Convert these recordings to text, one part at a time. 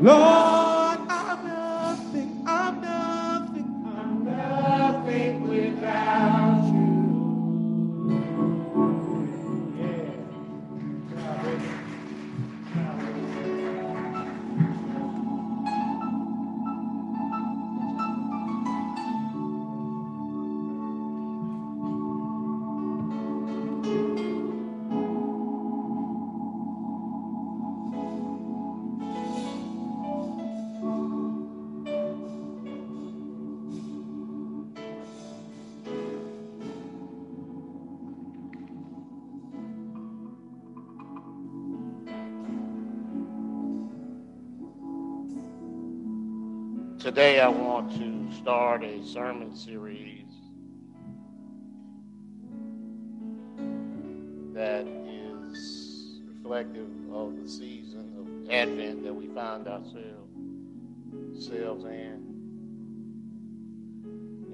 Lord, start a sermon series that is reflective of the season of Advent that we find ourselves, ourselves in.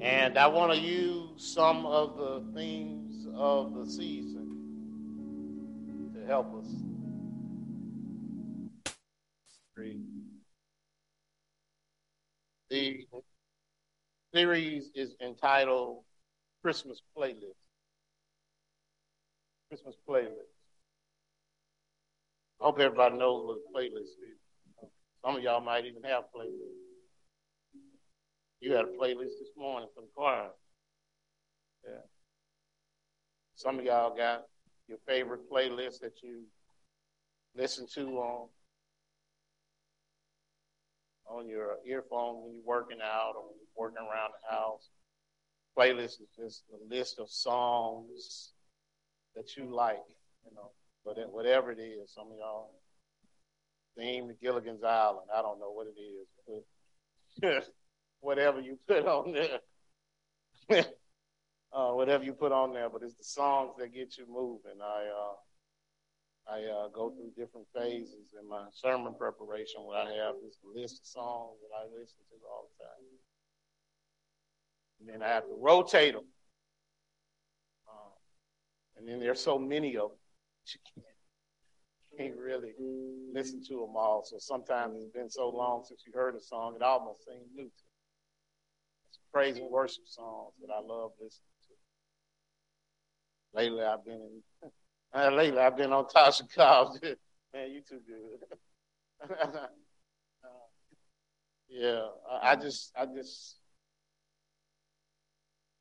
And I want to use some of the themes of the season to help us. The series is entitled Christmas Playlist. Christmas Playlist. I hope everybody knows what a playlist is. Some of y'all might even have playlists. You had a playlist this morning from choir. Yeah. Some of y'all got your favorite playlist that you listen to on on your earphone when you're working out or working around the house. Playlist is just a list of songs that you like, you know, but whatever it is, some of y'all theme to Gilligan's Island. I don't know what it is, but whatever you put on there, uh, whatever you put on there, but it's the songs that get you moving. I uh, I uh, go through different phases in my sermon preparation What I have is a list of songs that I listen to all the time. And then I have to rotate them. Uh, and then there's so many of them you can't, can't really listen to them all. So sometimes it's been so long since you heard a song, it almost seems new to you. It's praise and worship songs that I love listening to. Lately, I've been in uh, lately, I've been on Tasha Cobbs. Man, you too good. uh, yeah, I, I just, I just,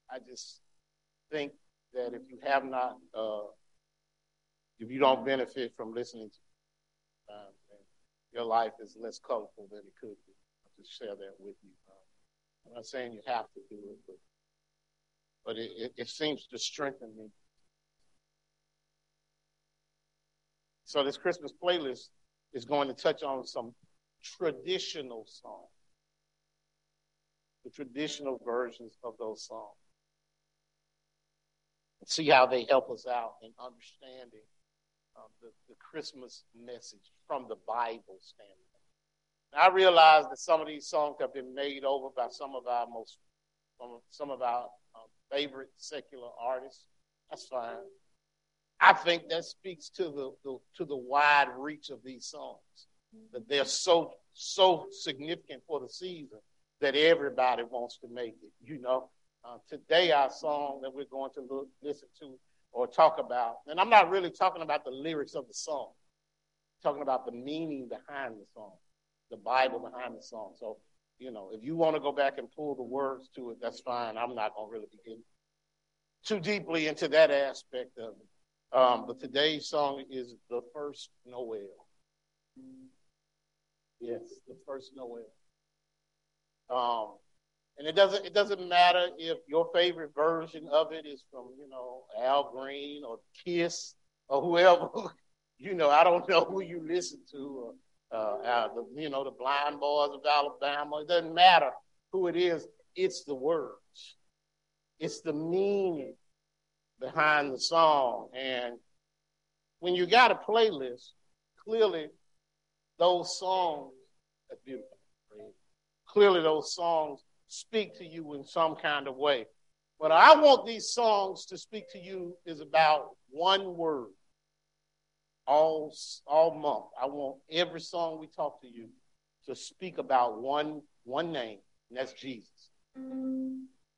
I just think that if you have not, uh, if you don't benefit from listening to, um, your life is less colorful than it could be. I'll just share that with you. Um, I'm not saying you have to do it, but but it, it, it seems to strengthen me So this Christmas playlist is going to touch on some traditional songs, the traditional versions of those songs. See how they help us out in understanding um, the, the Christmas message from the Bible standpoint. I realize that some of these songs have been made over by some of our most, some of our um, favorite secular artists. That's fine. I think that speaks to the, the, to the wide reach of these songs. That they're so so significant for the season that everybody wants to make it. You know, uh, today our song that we're going to look, listen to or talk about, and I'm not really talking about the lyrics of the song, I'm talking about the meaning behind the song, the Bible behind the song. So, you know, if you want to go back and pull the words to it, that's fine. I'm not going to really begin too deeply into that aspect of it. Um, but today's song is the first Noel. Yes, the first Noel. Um, and it doesn't it doesn't matter if your favorite version of it is from you know Al Green or Kiss or whoever. you know, I don't know who you listen to. Or, uh, uh, the, you know, the Blind Boys of Alabama. It doesn't matter who it is. It's the words. It's the meaning behind the song. And when you got a playlist, clearly those songs are beautiful. Clearly those songs speak to you in some kind of way. What I want these songs to speak to you is about one word all, all month. I want every song we talk to you to speak about one, one name, and that's Jesus.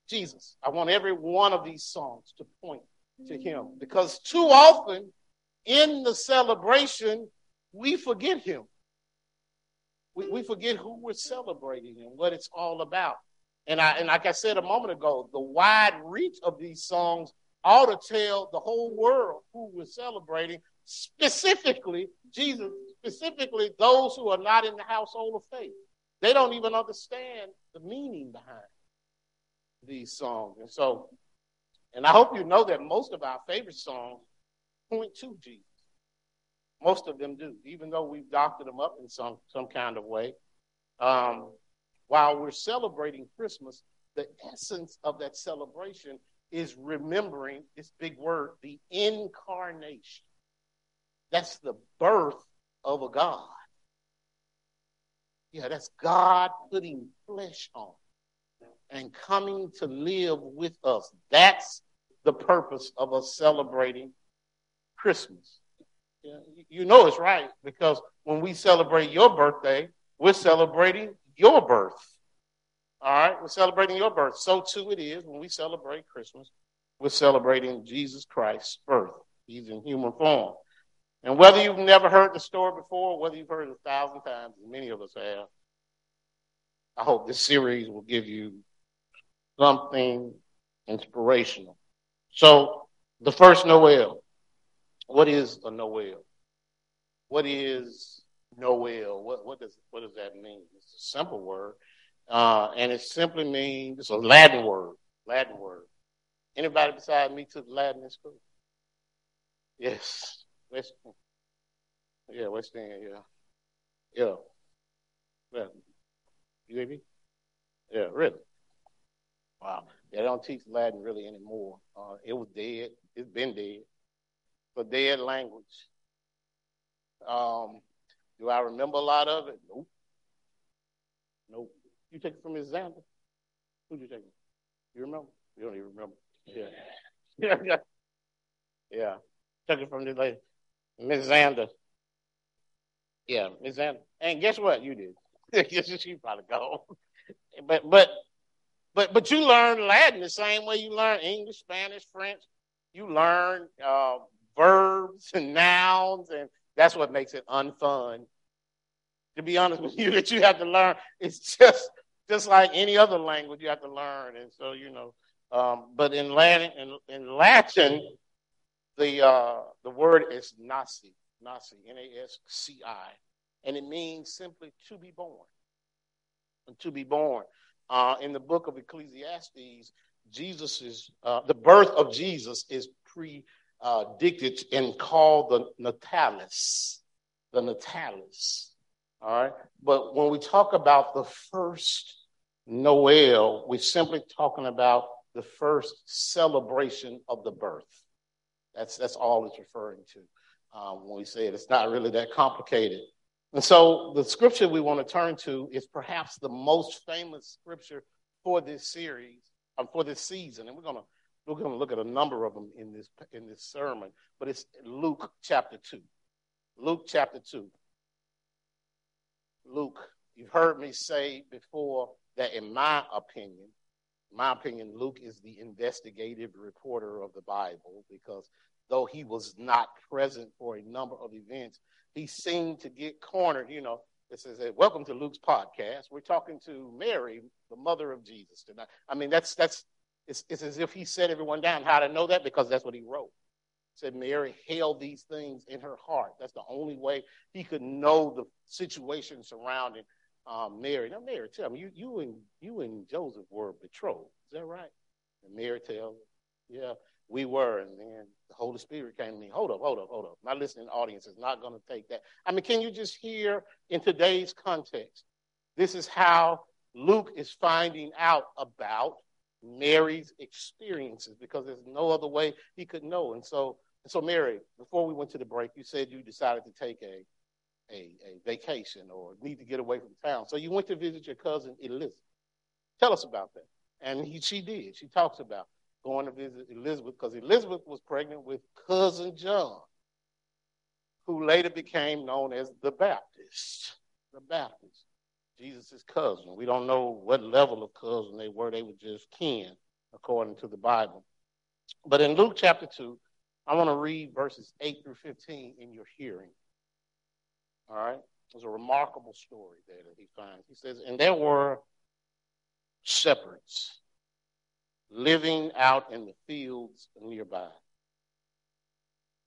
Jesus. I want every one of these songs to point to him because too often in the celebration, we forget him. We, we forget who we're celebrating and what it's all about. And I and like I said a moment ago, the wide reach of these songs ought to tell the whole world who we're celebrating, specifically Jesus, specifically those who are not in the household of faith. They don't even understand the meaning behind these songs. And so, and I hope you know that most of our favorite songs point to Jesus. Most of them do, even though we've doctored them up in some, some kind of way. Um, while we're celebrating Christmas, the essence of that celebration is remembering this big word, the incarnation. That's the birth of a God. Yeah, that's God putting flesh on and coming to live with us. That's the purpose of us celebrating Christmas. You know it's right because when we celebrate your birthday, we're celebrating your birth. All right, we're celebrating your birth. So too it is when we celebrate Christmas, we're celebrating Jesus Christ's birth. He's in human form. And whether you've never heard the story before, whether you've heard it a thousand times, as many of us have, I hope this series will give you something inspirational. So, the first Noel. What is a Noel? What is Noel? What, what does what does that mean? It's a simple word, uh, and it simply means it's a Latin word. Latin word. Anybody beside me took Latin in school? Yes, West. Yeah, West End. Yeah, yeah. Yeah. You hear me? Yeah, really. Wow. They don't teach Latin really anymore. Uh, it was dead. It's been dead. A dead language. Um, do I remember a lot of it? Nope. Nope. You take it from Miss Xander? Who'd you take it? You remember? You don't even remember. Yeah. yeah. yeah. Took it from the lady. Miss Xander. Yeah, Miss Xander. And guess what? You did. she probably go. but but but but you learn Latin the same way you learn English, Spanish, French. You learn uh, verbs and nouns, and that's what makes it unfun. To be honest with you, that you have to learn. It's just just like any other language you have to learn, and so you know. Um, but in Latin, in, in Latin, the uh, the word is nasi, nasi, N A S C I, and it means simply to be born. And To be born. Uh, in the book of Ecclesiastes, Jesus is uh, the birth of Jesus is predicted and called the natalis, the natalis. All right, but when we talk about the first Noel, we're simply talking about the first celebration of the birth. That's that's all it's referring to um, when we say it. It's not really that complicated. And so the scripture we want to turn to is perhaps the most famous scripture for this series, um, for this season. And we're gonna we're gonna look at a number of them in this in this sermon, but it's Luke chapter two. Luke chapter two. Luke, you've heard me say before that in my opinion, my opinion, Luke is the investigative reporter of the Bible because though he was not present for a number of events, he seemed to get cornered. You know, it says, "Welcome to Luke's podcast." We're talking to Mary, the mother of Jesus tonight. I mean, that's that's it's, it's as if he set everyone down. How to know that? Because that's what he wrote. He said Mary held these things in her heart. That's the only way he could know the situation surrounding um, Mary. Now, Mary, tell me, you you and you and Joseph were betrothed. Is that right? And Mary tells, "Yeah." We were. And then the Holy Spirit came to me. Hold up, hold up, hold up. My listening audience is not going to take that. I mean, can you just hear in today's context? This is how Luke is finding out about Mary's experiences because there's no other way he could know. And so, and so Mary, before we went to the break, you said you decided to take a, a, a vacation or need to get away from town. So you went to visit your cousin Elizabeth. Tell us about that. And he, she did. She talks about going to visit Elizabeth because Elizabeth was pregnant with cousin John, who later became known as the Baptist. The Baptist. Jesus' cousin. We don't know what level of cousin they were. They were just kin, according to the Bible. But in Luke chapter 2, I want to read verses 8 through 15 in your hearing. All right? There's a remarkable story there that he finds. He says, And there were shepherds living out in the fields nearby.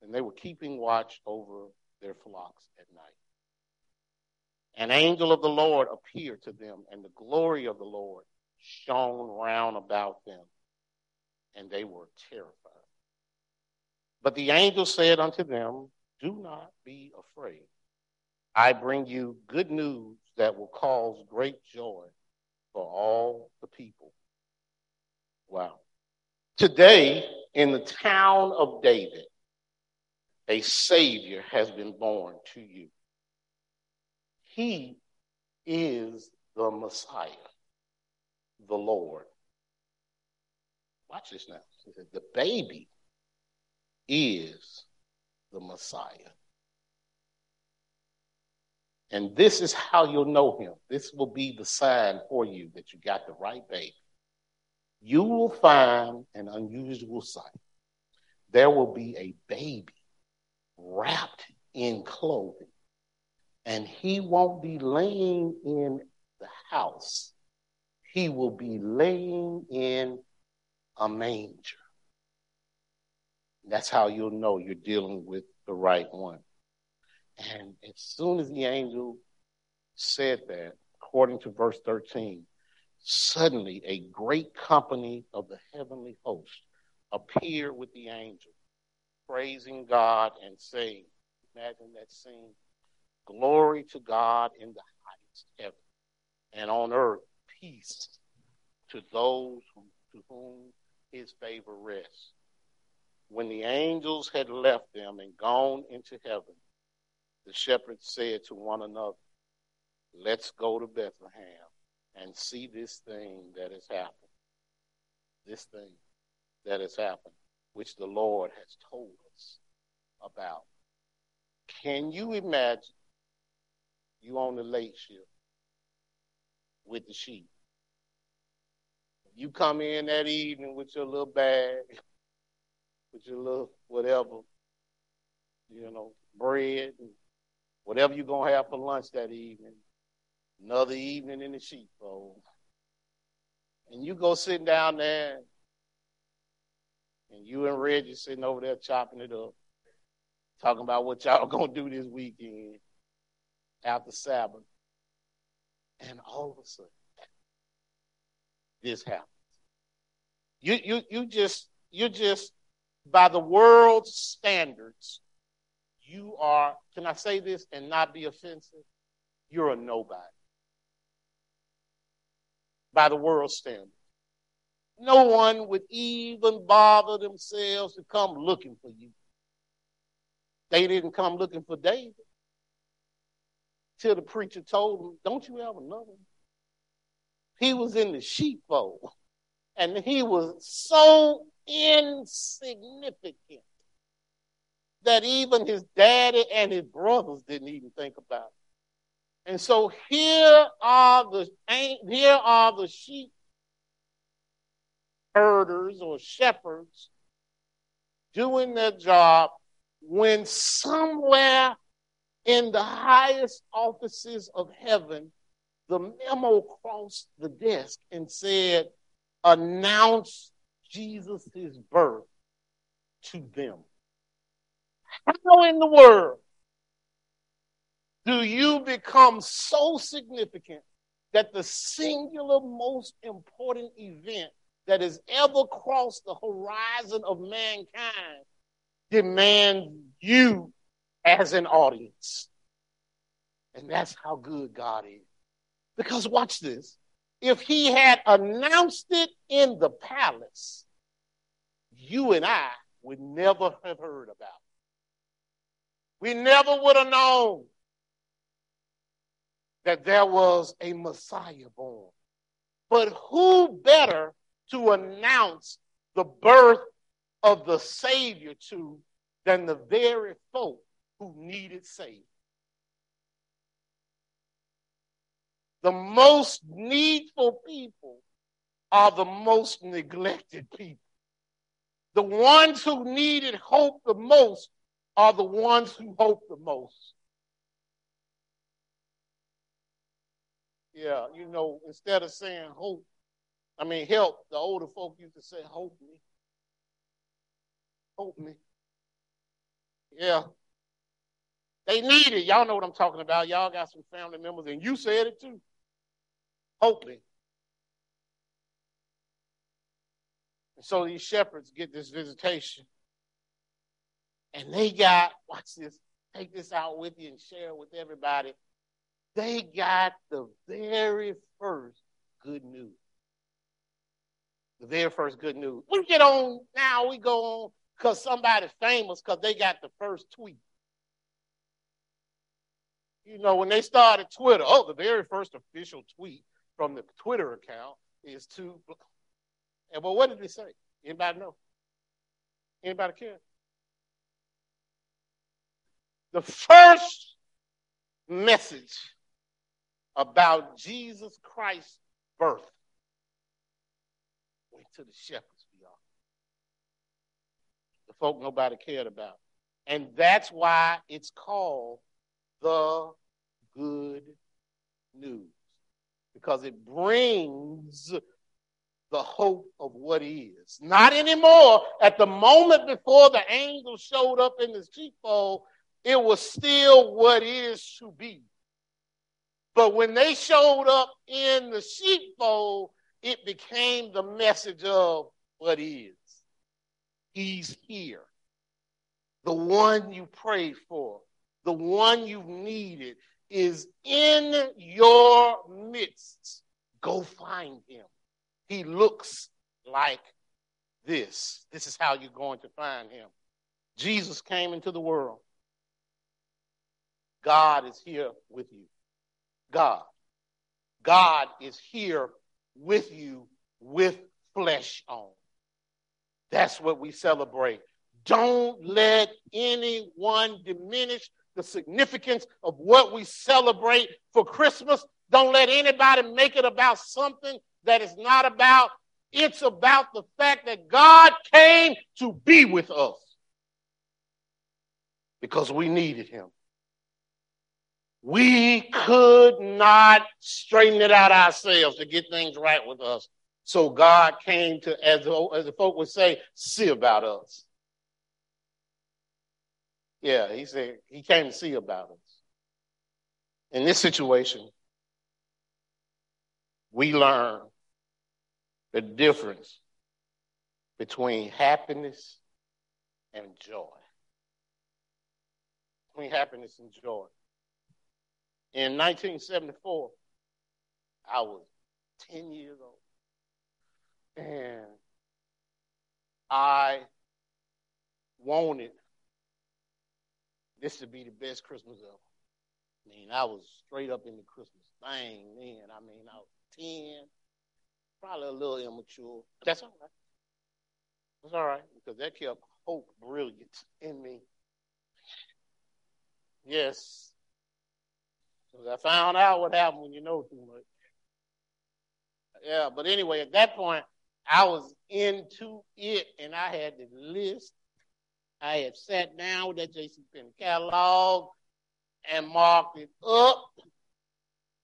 And they were keeping watch over their flocks at night. An angel of the Lord appeared to them, and the glory of the Lord shone round about them, and they were terrified. But the angel said unto them, Do not be afraid. I bring you good news that will cause great joy for all the people. Wow. Today, in the town of David, a Savior has been born to you. He is the Messiah, the Lord. Watch this now. The baby is the Messiah. And this is how you'll know him. This will be the sign for you that you got the right baby. You will find an unusual sight. There will be a baby wrapped in clothing and he won't be laying in the house. He will be laying in a manger. That's how you'll know you're dealing with the right one. And as soon as the angel said that, according to verse 13, suddenly a great company of the heavenly host appeared with the angel, praising God and saying, Imagine that scene Glory to God in the highest heaven, and on earth peace to those who, to whom his favor rests. When the angels had left them and gone into heaven, the shepherds said to one another, Let's go to Bethlehem and see this thing that has happened. This thing that has happened, which the Lord has told us about. Can you imagine you on the late shift with the sheep. You come in that evening with your little bag, with your little whatever, you know, bread, and whatever you're going to have for lunch that evening. Another evening in the sheepfold. And you go sitting down there, and you and Reggie sitting over there chopping it up, talking about what y'all to do this weekend after Sabbath. And all of a sudden, this happens. You, you, you just, you just, by the world's standards, you are, can I say this and not be offensive? You're a nobody. By the world's standard. No one would even bother themselves to come looking for you. They didn't come looking for David till the preacher told him, Don't you have another one? He was in the sheepfold, and he was so insignificant that even his daddy and his brothers didn't even think about it. And so here are the here are the sheep herders or shepherds doing their job when somewhere in the highest offices of heaven, the memo crossed the desk and said, announce Jesus' birth to them. How in the world do you become so significant that the singular most important event that has ever crossed the horizon of mankind demands you as an audience. And that's how good God is. Because watch this. If he had announced it in the palace, you and I would never have heard about it. We never would have known that there was a Messiah born. But who better to announce the birth of the Savior to than the very folk who needed saving? the most needful people are the most neglected people. The ones who needed hope the most are the ones who hope the most. Yeah, you know, instead of saying hope, I mean help, the older folk used to say, hope me. Hope me. Yeah. They need it. Y'all know what I'm talking about. Y'all got some family members, and you said it too. Hope me. And so these shepherds get this visitation. And they got, watch this, take this out with you and share it with everybody. They got the very first good news. The very first good news. We get on now, we go on because somebody's famous because they got the first tweet. You know, when they started Twitter, oh, the very first official tweet from the Twitter account is to and well, what did they say? Anybody know? Anybody care? The first message about Jesus Christ's birth went to the shepherds beyond. The folk nobody cared about. And that's why it's called the good news. Because it brings the hope of what is. Not anymore. At the moment before the angel showed up in the sheepfold, it was still what is to be. But when they showed up in the sheepfold, it became the message of what is. He's here. The one you prayed for, the one you needed, is in your midst. Go find him. He looks like this. This is how you're going to find him. Jesus came into the world. God is here with you. God. God is here with you with flesh on. That's what we celebrate. Don't let anyone diminish the significance of what we celebrate for Christmas. Don't let anybody make it about something that is not about, it's about the fact that God came to be with us because we needed him. We could not straighten it out ourselves to get things right with us. So God came to, as, as the folk would say, see about us. Yeah, he said he came to see about us. In this situation, we learn the difference between happiness and joy. Between happiness and joy. In 1974, I was 10 years old. And I wanted this to be the best Christmas ever. I mean, I was straight up in the Christmas thing then. I mean, I was 10, Probably a little immature. That's all right. That's all right because that kept hope brilliant in me. Yes. Because I found out what happened when you know too much. Yeah, but anyway, at that point, I was into it and I had the list. I had sat down with that J.C. Penney catalog and marked it up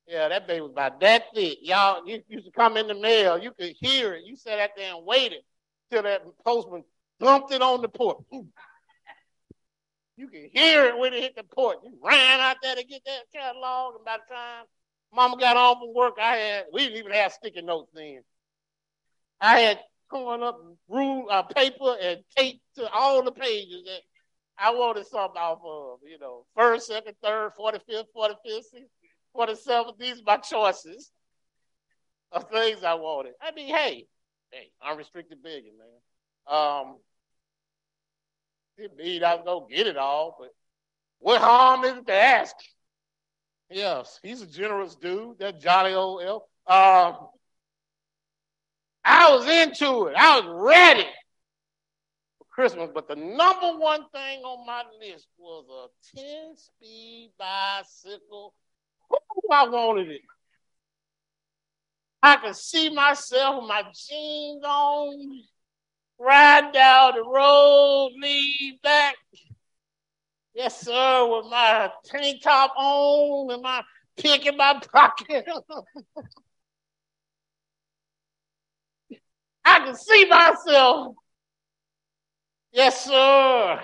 yeah, that baby was about that thick. Y'all you used to come in the mail. You could hear it. You sat out there and waited till that postman dumped it on the porch. You could hear it when it hit the porch. You ran out there to get that catalog, and by the time Mama got home from work, I had we didn't even have sticky notes then. I had torn up rule uh, paper and tape to all the pages that I wanted something off of. You know, first, second, third, forty fifth, forty fifth. 47, these are my choices of things I wanted. I mean, hey, hey, unrestricted begging, man. Um, didn't I was gonna get it all, but what harm is it to ask? Yes, he's a generous dude, that jolly old elf. Um, I was into it. I was ready for Christmas, but the number one thing on my list was a 10 speed bicycle I wanted it. I could see myself with my jeans on, ride down the road, lean back. Yes, sir, with my tank top on and my pick in my pocket. I can see myself. Yes, sir.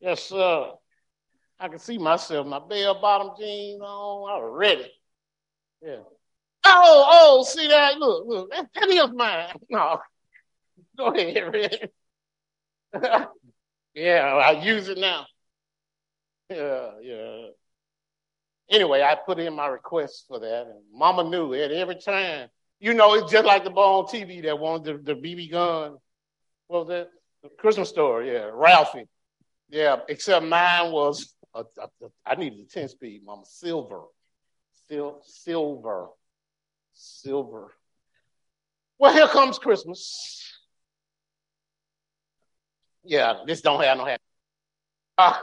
Yes, sir. I can see myself, my bell bottom jeans on. I was ready. Yeah. Oh, oh, see that? Look, look, that, that is mine. No. Go ahead, Red. yeah, I use it now. Yeah, yeah. Anyway, I put in my request for that, and Mama knew it every time. You know, it's just like the boy on TV that wanted the, the BB gun. What was that? The Christmas story, yeah. Ralphie. Yeah, except mine was, a, a, a, I needed a 10 speed, Mama. Silver. Sil- silver. Silver. Well, here comes Christmas. Yeah, this don't have no happy. Uh,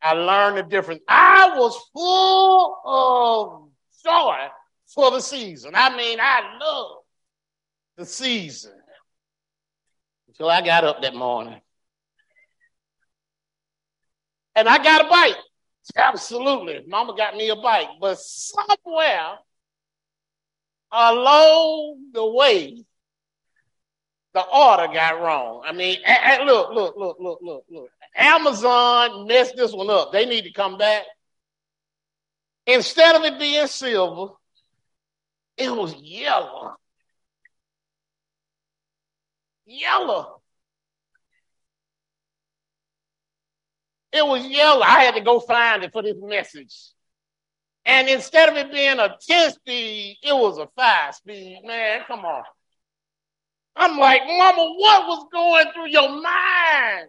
I learned the difference. I was full of joy for the season. I mean, I love the season until I got up that morning. And I got a bike. Absolutely. Mama got me a bike. But somewhere along the way, the order got wrong. I mean, look, look, look, look, look, look. Amazon messed this one up. They need to come back. Instead of it being silver, it was yellow. Yellow. It was yellow. I had to go find it for this message. And instead of it being a 10 speed, it was a 5 speed. Man, come on. I'm like, Mama, what was going through your mind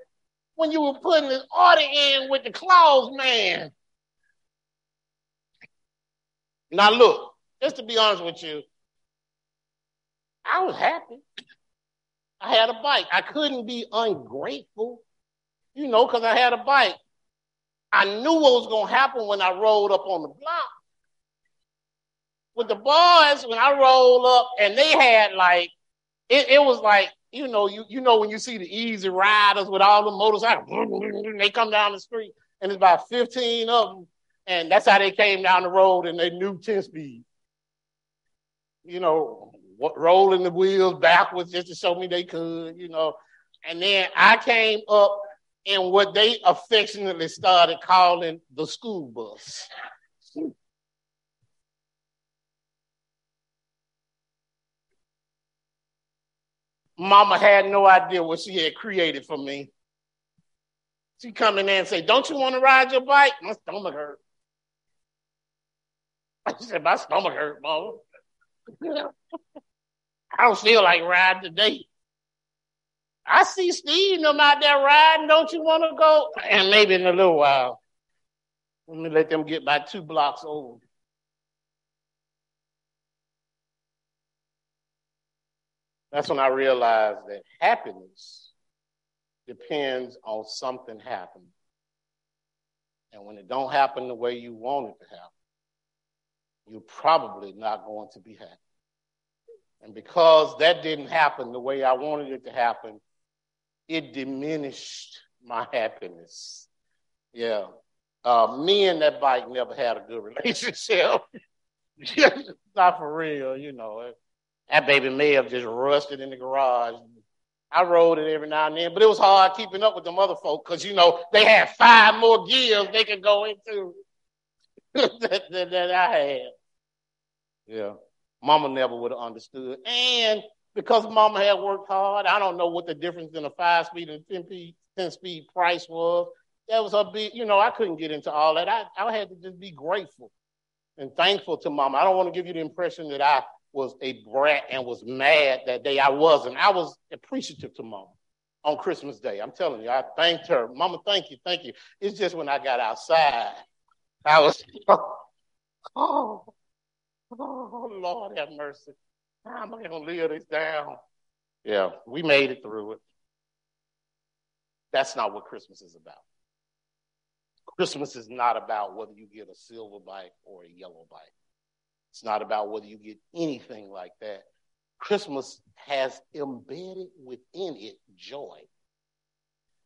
when you were putting this order in with the Claus man? Now, look, just to be honest with you, I was happy. I had a bike. I couldn't be ungrateful, you know, because I had a bike. I knew what was going to happen when I rolled up on the block. With the boys, when I rolled up, and they had like it, it was like you know you you know when you see the easy riders with all the motorcycles, they come down the street and it's about fifteen of them, and that's how they came down the road and they knew ten speed. You know, rolling the wheels backwards just to show me they could, you know. And then I came up in what they affectionately started calling the school bus. Mama had no idea what she had created for me. She come in there and say, Don't you want to ride your bike? My stomach hurt. I said, My stomach hurt, Mama. I don't feel like riding today. I see Steve them out there riding. Don't you want to go? And maybe in a little while. Let me let them get by two blocks over. That's when I realized that happiness depends on something happening. And when it don't happen the way you want it to happen, you're probably not going to be happy. And because that didn't happen the way I wanted it to happen, it diminished my happiness. Yeah. Uh, me and that bike never had a good relationship. not for real, you know. That baby may have just rusted in the garage. I rode it every now and then, but it was hard keeping up with them other folk because, you know, they had five more gears they could go into that, I had. Yeah. Mama never would have understood. And because Mama had worked hard, I don't know what the difference in a five speed and 10 speed, 10 speed price was. That was her big, you know, I couldn't get into all that. I, I had to just be grateful and thankful to Mama. I don't want to give you the impression that I was a brat and was mad that day. I wasn't. I was appreciative to mama on Christmas Day. I'm telling you, I thanked her. Mama, thank you, thank you. It's just when I got outside, I was, oh, oh, oh Lord have mercy. How am I going to live this down? Yeah, we made it through it. That's not what Christmas is about. Christmas is not about whether you get a silver bike or a yellow bike. It's not about whether you get anything like that. Christmas has embedded within it joy.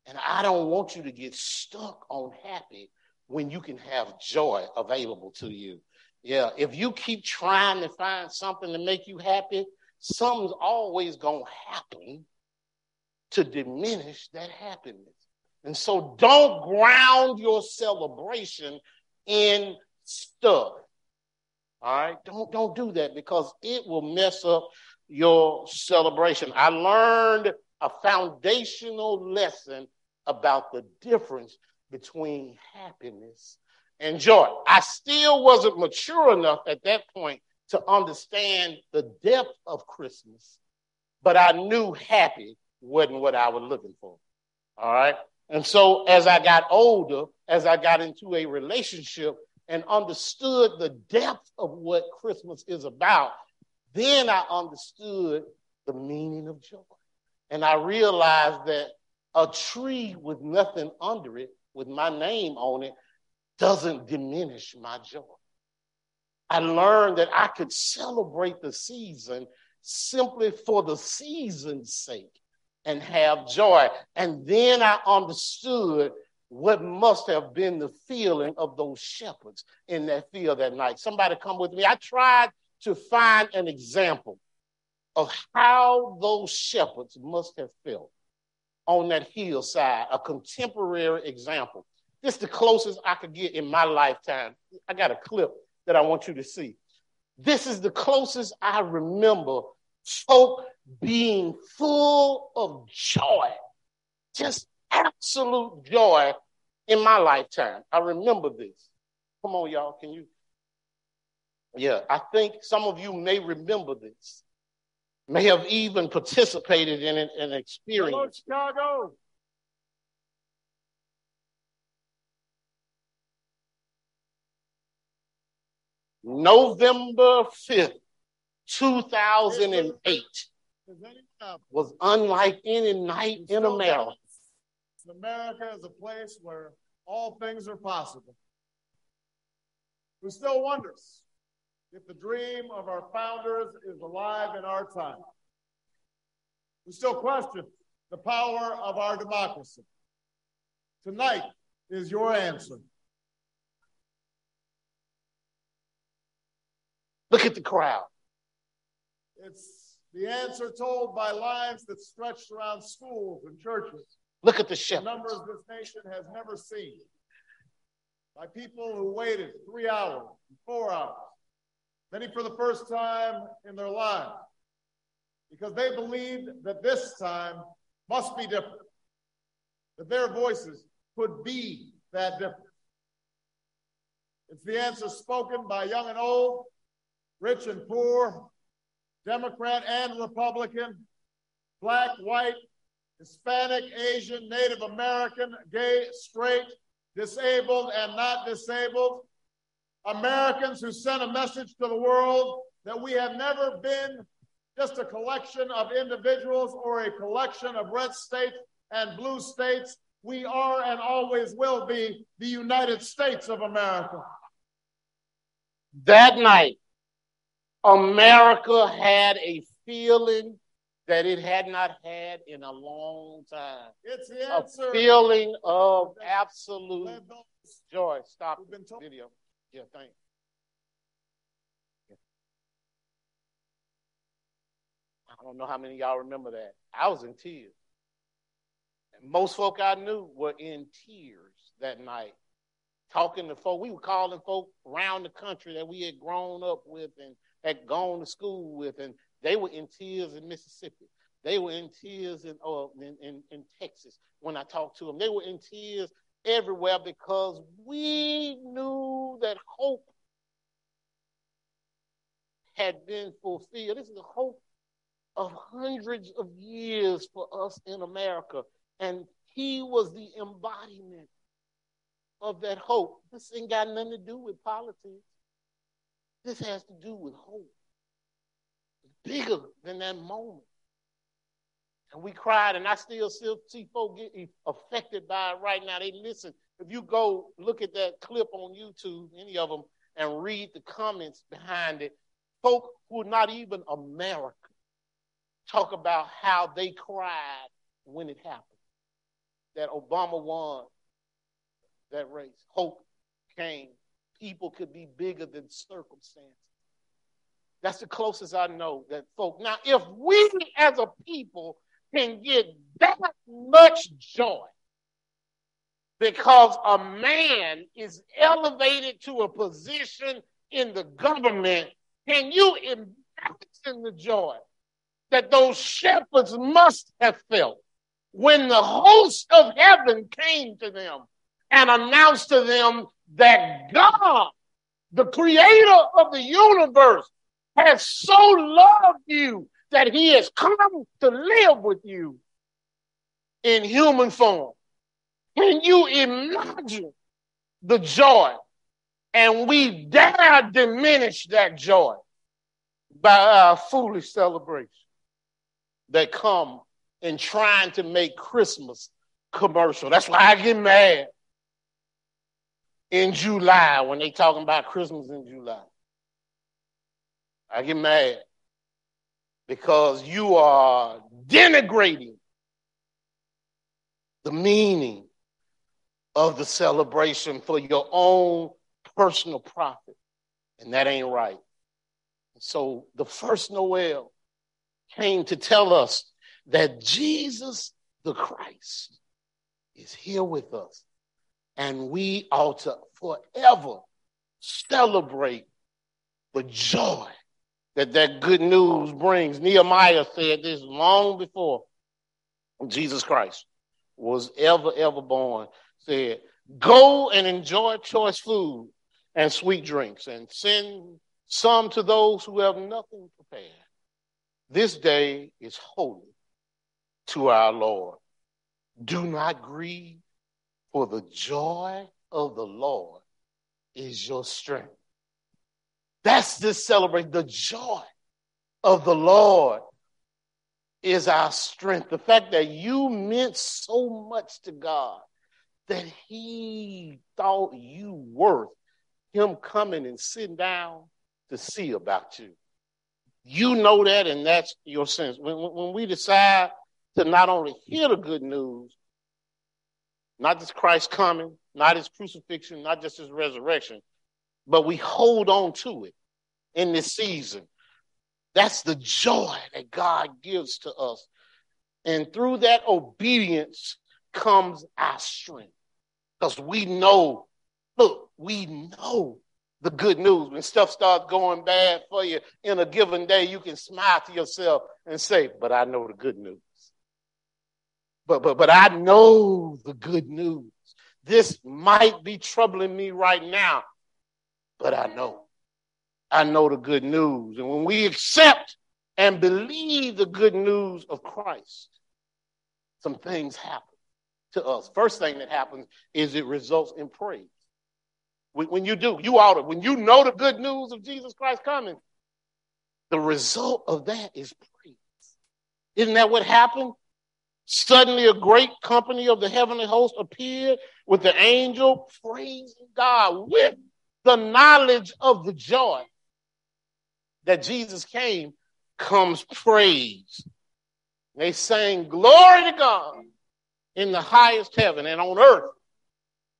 And I don't want you to get stuck on happy when you can have joy available to you. Yeah, if you keep trying to find something to make you happy, something's always going to happen to diminish that happiness. And so don't ground your celebration in stuff. All right? Don't don't do that because it will mess up your celebration. I learned a foundational lesson about the difference between happiness and joy. I still wasn't mature enough at that point to understand the depth of Christmas, but I knew happy wasn't what I was looking for. All right. And so as I got older, as I got into a relationship and understood the depth of what Christmas is about, then I understood the meaning of joy. And I realized that a tree with nothing under it, with my name on it, doesn't diminish my joy. I learned that I could celebrate the season simply for the season's sake and have joy. And then I understood what must have been the feeling of those shepherds in that field that night. Somebody come with me. I tried to find an example of how those shepherds must have felt on that hillside, a contemporary example. This is the closest I could get in my lifetime. I got a clip that I want you to see. This is the closest I remember folk being full of joy, just absolute joy in my lifetime. I remember this. Come on, y'all. Can you? Yeah, I think some of you may remember this, may have even participated in it and experienced. Hello, Chicago. November 5th, 2008 was unlike any night in America. America is a place where all things are possible. Who still wonders if the dream of our founders is alive in our time? Who still questions the power of our democracy? Tonight is your answer. Look at the crowd. It's the answer told by lines that stretched around schools and churches. Look at the. Numbers this nation has never seen. By people who waited three hours, four hours, many for the first time in their lives, because they believed that this time must be different, that their voices could be that different. It's the answer spoken by young and old, rich and poor, Democrat and Republican, black, white, Hispanic, Asian, Native American, gay, straight, disabled, and not disabled. Americans who sent a message to the world that we have never been just a collection of individuals or a collection of red states and blue states. We are and always will be the United States of America. That night, America had a feeling that it had not had in a long time. It's the answer. A feeling of absolute joy. Stop We've been told- video. Yeah, thanks. I don't know how many of y'all remember that. I was in tears. And most folk I knew were in tears that night. Talking to folk, we were calling folk around the country that we had grown up with and had gone to school with, and they were in tears in Mississippi. They were in tears in, uh, in, in, in Texas when I talked to them. They were in tears everywhere because we knew that hope had been fulfilled. This is the hope of hundreds of years for us in America. And he was the embodiment of that hope. This ain't got nothing to do with politics. This has to do with hope. Bigger than that moment. And we cried, and I still, still see folks get affected by it right now. They listen if you go look at that clip on YouTube, any of them, and read the comments behind it, folk who are not even American talk about how they cried when it happened. That Obama won that race. Hope came. People could be bigger than circumstances. That's the closest I know that folk. Now, if we as a people can get that much joy because a man is elevated to a position in the government, can you imagine the joy that those shepherds must have felt when the host of heaven came to them and announced to them that God, the creator of the universe, has so loved you that he has come to live with you in human form. Can you imagine the joy? And we dare diminish that joy by our foolish celebration that come in trying to make Christmas commercial. That's why I get mad in July when they talking about Christmas in July. I get mad because you are denigrating the meaning of the celebration for your own personal profit. And that ain't right. So the first Noel came to tell us that Jesus the Christ is here with us. And we ought to forever celebrate the joy that that good news brings. Nehemiah said this long before Jesus Christ was ever, ever born. Said, Go and enjoy choice food and sweet drinks, and send some to those who have nothing prepared. This day is holy to our Lord. Do not grieve, for the joy of the Lord is your strength. That's this celebration. The joy of the Lord is our strength. The fact that you meant so much to God that He thought you worth Him coming and sitting down to see about you. You know that, and that's your sense. When, when we decide to not only hear the good news, not just Christ coming, not his crucifixion, not just his resurrection, but we hold on to it in this season. That's the joy that God gives to us. And through that obedience comes our strength. Because we know, look, we know the good news. When stuff starts going bad for you in a given day, you can smile to yourself and say, But I know the good news. But but but I know the good news. This might be troubling me right now, but I know. I know the good news. And when we accept and believe the good news of Christ, some things happen to us. First thing that happens is it results in praise. When you do, you ought to, when you know the good news of Jesus Christ coming, the result of that is praise. Isn't that what happened? Suddenly, a great company of the heavenly host appeared with the angel praising God with the knowledge of the joy that Jesus came comes praise. They sang glory to God in the highest heaven and on earth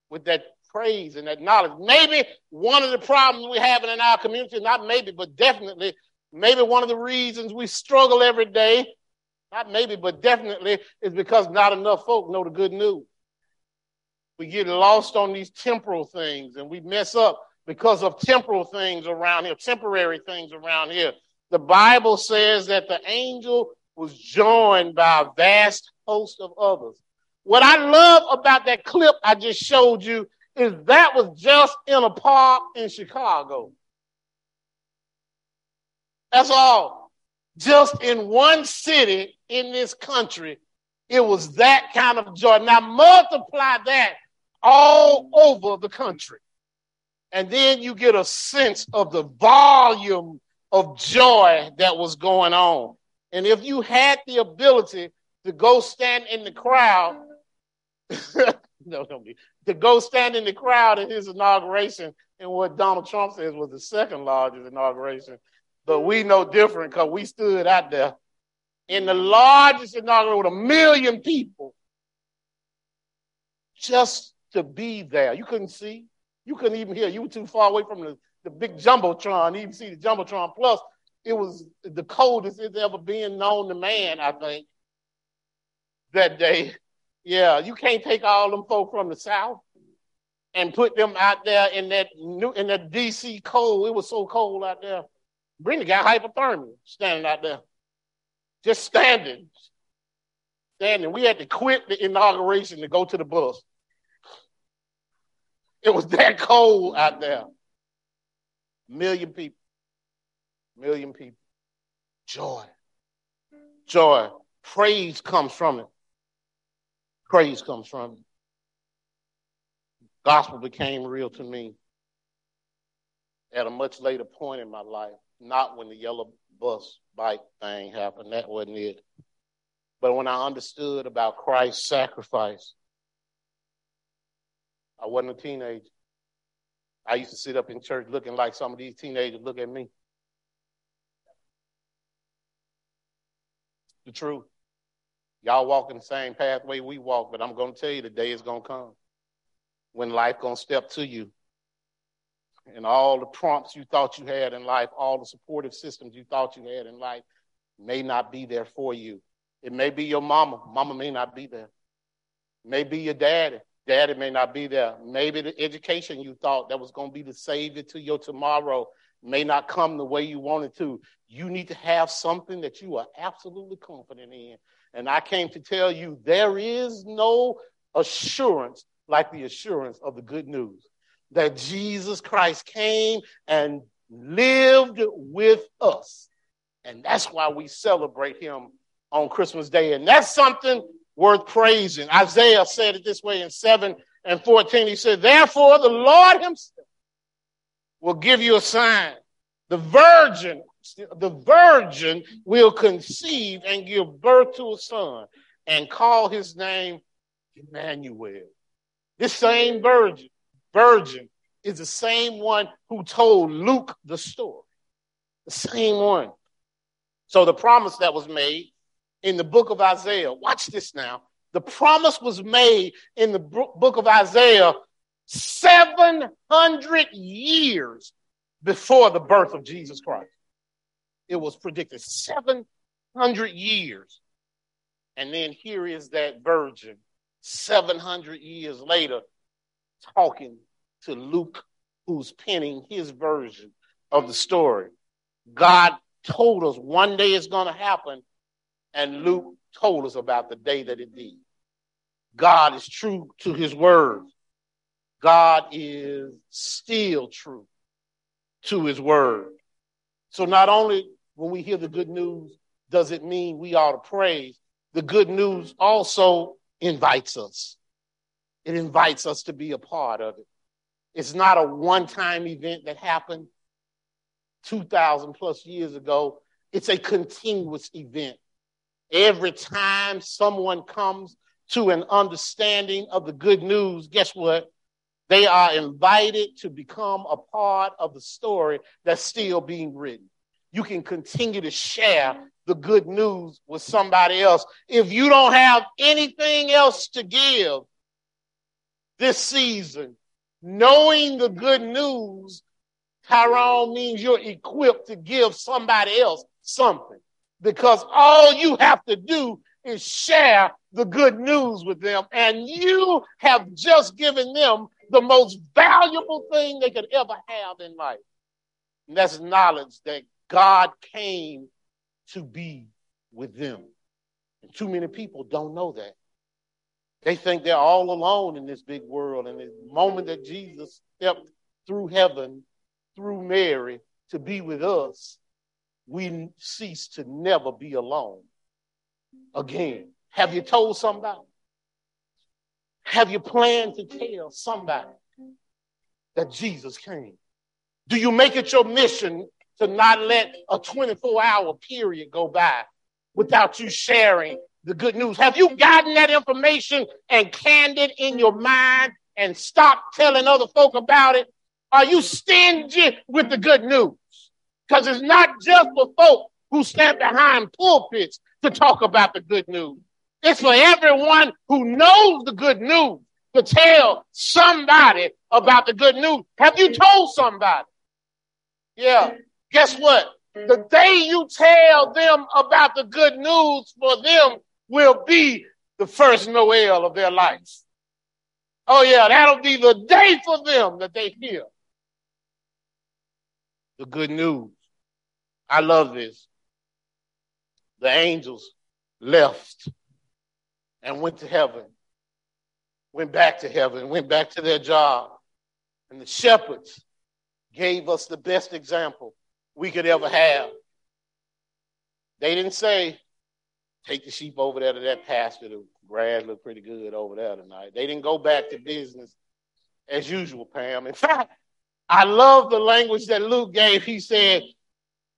with that praise and that knowledge. Maybe one of the problems we're having in our community, not maybe, but definitely, maybe one of the reasons we struggle every day, not maybe, but definitely, is because not enough folk know the good news. We get lost on these temporal things and we mess up because of temporal things around here, temporary things around here. The Bible says that the angel was joined by a vast host of others. What I love about that clip I just showed you is that was just in a park in Chicago. That's all. Just in one city in this country, it was that kind of joy. Now multiply that all over the country. And then you get a sense of the volume of joy that was going on. And if you had the ability to go stand in the crowd, no, don't be to go stand in the crowd at his inauguration and what Donald Trump says was the second largest inauguration. But we know different because we stood out there in the largest inauguration with a million people just to be there. You couldn't see. You couldn't even hear. You were too far away from the, the big Jumbotron even see the Jumbotron. Plus, it was the coldest it's ever been known to man, I think, that day. Yeah, you can't take all them folk from the South and put them out there in that new in that DC cold. It was so cold out there. Brenda got hypothermia standing out there. Just standing. Standing. We had to quit the inauguration to go to the bus. It was that cold out there. Million people. Million people. Joy. Joy. Praise comes from it. Praise comes from it. Gospel became real to me at a much later point in my life, not when the yellow bus bike thing happened. That wasn't it. But when I understood about Christ's sacrifice, I wasn't a teenager. I used to sit up in church looking like some of these teenagers look at me. The truth. Y'all walking the same pathway we walk, but I'm to tell you the day is to come when life to step to you. And all the prompts you thought you had in life, all the supportive systems you thought you had in life may not be there for you. It may be your mama. Mama may not be there. It may be your daddy. Daddy may not be there. Maybe the education you thought that was going to be the savior to your tomorrow may not come the way you wanted to. You need to have something that you are absolutely confident in. And I came to tell you there is no assurance like the assurance of the good news that Jesus Christ came and lived with us. And that's why we celebrate him on Christmas Day. And that's something worth praising. Isaiah said it this way in 7 and 14. He said, Therefore, the Lord himself will give you a sign. The virgin, the virgin will conceive and give birth to a son and call his name Emmanuel. This same virgin, virgin is the same one who told Luke the story. The same one. So the promise that was made in the book of Isaiah, watch this now. The promise was made in the book of Isaiah 700 years before the birth of Jesus Christ. It was predicted 700 years. And then here is that virgin 700 years later, talking to Luke, who's penning his version of the story. God told us one day it's going to happen, and Luke told us about the day that it did. God is true to his word. God is still true to his word. So not only when we hear the good news does it mean we ought to praise, the good news also invites us. It invites us to be a part of it. It's not a one time event that happened 2,000 plus years ago, it's a continuous event. Every time someone comes to an understanding of the good news, guess what? They are invited to become a part of the story that's still being written. You can continue to share the good news with somebody else. If you don't have anything else to give this season, knowing the good news, Tyrone means you're equipped to give somebody else something because all you have to do is share the good news with them, and you have just given them the most valuable thing they could ever have in life. And that's knowledge that God came to be with them. And too many people don't know that. They think they're all alone in this big world. And the moment that Jesus stepped through heaven, through Mary, to be with us, we cease to never be alone again. Have you told somebody? Have you planned to tell somebody that Jesus came? Do you make it your mission to not let a 24 hour period go by without you sharing the good news. Have you gotten that information and canned it in your mind and stop telling other folk about it? Are you stingy with the good news? Because it's not just for folk who stand behind pulpits to talk about the good news. It's for everyone who knows the good news to tell somebody about the good news. Have you told somebody? Yeah. Guess what? The day you tell them about the good news for them will be the first Noel of their life. Oh yeah, that'll be the day for them that they hear the good news. I love this. The angels left and went to heaven, went back to heaven, went back to their job. And the shepherds gave us the best example we could ever have. They didn't say, take the sheep over there to that pasture. The grass look pretty good over there tonight. They didn't go back to business as usual, Pam. In fact, I love the language that Luke gave. He said,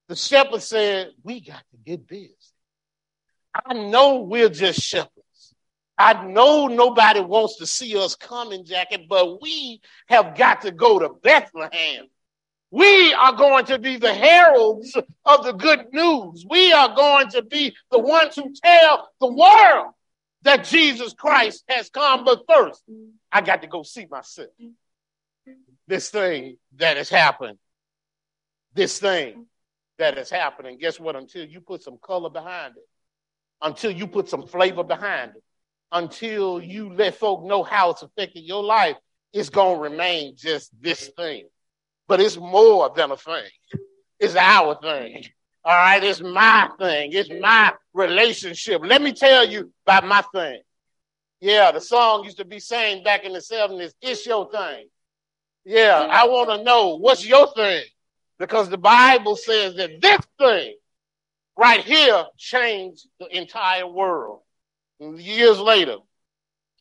the shepherd said, we got to get busy. I know we're just shepherds. I know nobody wants to see us coming, Jackie, but we have got to go to Bethlehem. We are going to be the heralds of the good news. We are going to be the ones who tell the world that Jesus Christ has come. But first, I got to go see myself. This thing that has happened, this thing that is happening. Guess what? Until you put some color behind it, until you put some flavor behind it, until you let folk know how it's affecting your life, it's going to remain just this thing. But it's more than a thing. It's our thing. All right, it's my thing. It's my relationship. Let me tell you about my thing. Yeah, the song used to be saying back in the 70s, it's your thing. Yeah, I want to know what's your thing because the Bible says that this thing right here changed the entire world. And years later,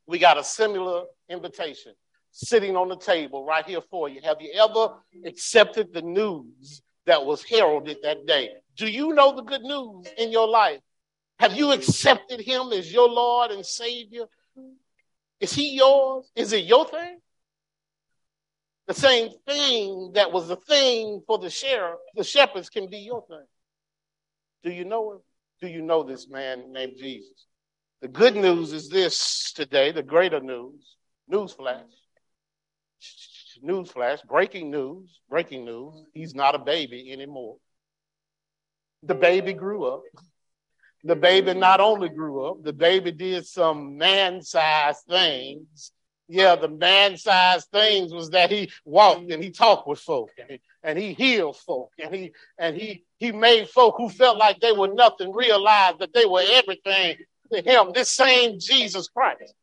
we got a similar invitation sitting on the table right here for you. Have you ever accepted the news that was heralded that day? Do you know the good news in your life? Have you accepted him as your Lord and Savior? Is he yours? Is it your thing? The same thing that was the thing for the sheriff, the shepherds can be your thing. Do you know him? Do you know this man named Jesus? The good news is this today, the greater news. Newsflash. Newsflash, breaking news, breaking news. He's not a baby anymore. The baby grew up. The baby not only grew up, the baby did some man sized things yeah, the man sized things was that he walked and he talked with folk and, and he healed folk and he and he he made folk who felt like they were nothing realize that they were everything to him. This same Jesus Christ,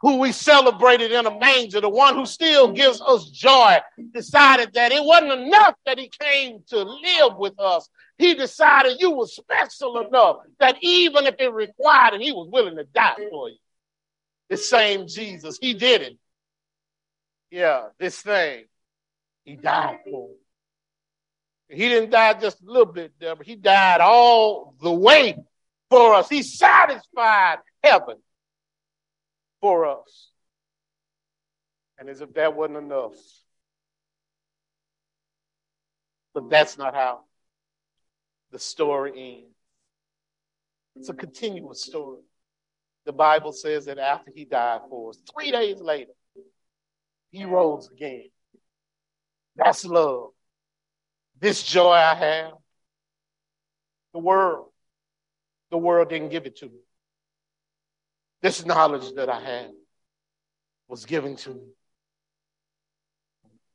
who we celebrated in a manger, the one who still gives us joy, decided that it wasn't enough that he came to live with us. He decided you were special enough that even if it required it, he was willing to die for you the same Jesus. He did it. Yeah, this thing. He died for. He didn't die just a little bit, Deborah. He died all the way for us. He satisfied heaven for us. And as if that wasn't enough. But that's not how the story ends. It's a continuous story the Bible says that after he died for us, three days later, he rose again. That's love. This joy I have, the world, the world didn't give it to me. This knowledge that I have was given to me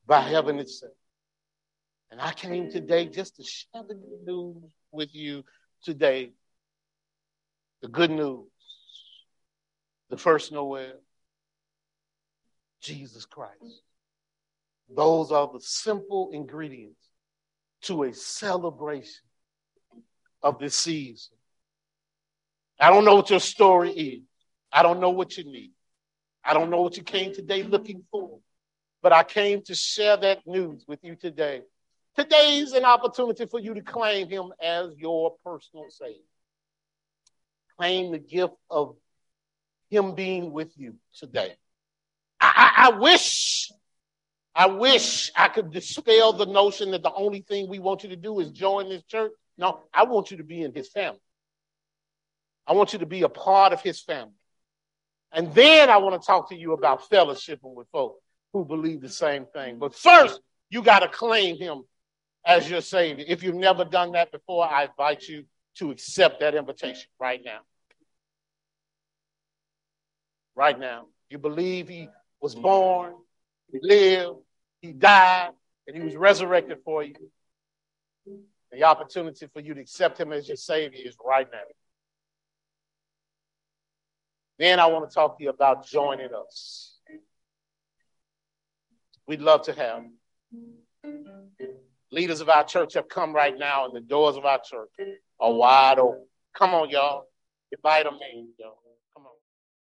by heaven itself. And I came today just to share the good news with you today. The good news the first Noel, Jesus Christ. Those are the simple ingredients to a celebration of this season. I don't know what your story is. I don't know what you need. I don't know what you came today looking for, but I came to share that news with you today. Today is an opportunity for you to claim him as your personal savior. Claim the gift of him being with you today. I, I, I wish, I wish I could dispel the notion that the only thing we want you to do is join this church. No, I want you to be in his family. I want you to be a part of his family. And then I want to talk to you about fellowshipping with folks who believe the same thing. But first, you got to claim him as your Savior. If you've never done that before, I invite you to accept that invitation right now. Right now. You believe he was born, he lived, he died, and he was resurrected for you. The opportunity for you to accept him as your Savior is right now. Then I want to talk to you about joining us. We'd love to have leaders of our church have come right now, and the doors of our church are wide open. Come on, y'all. Invite them in, y'all.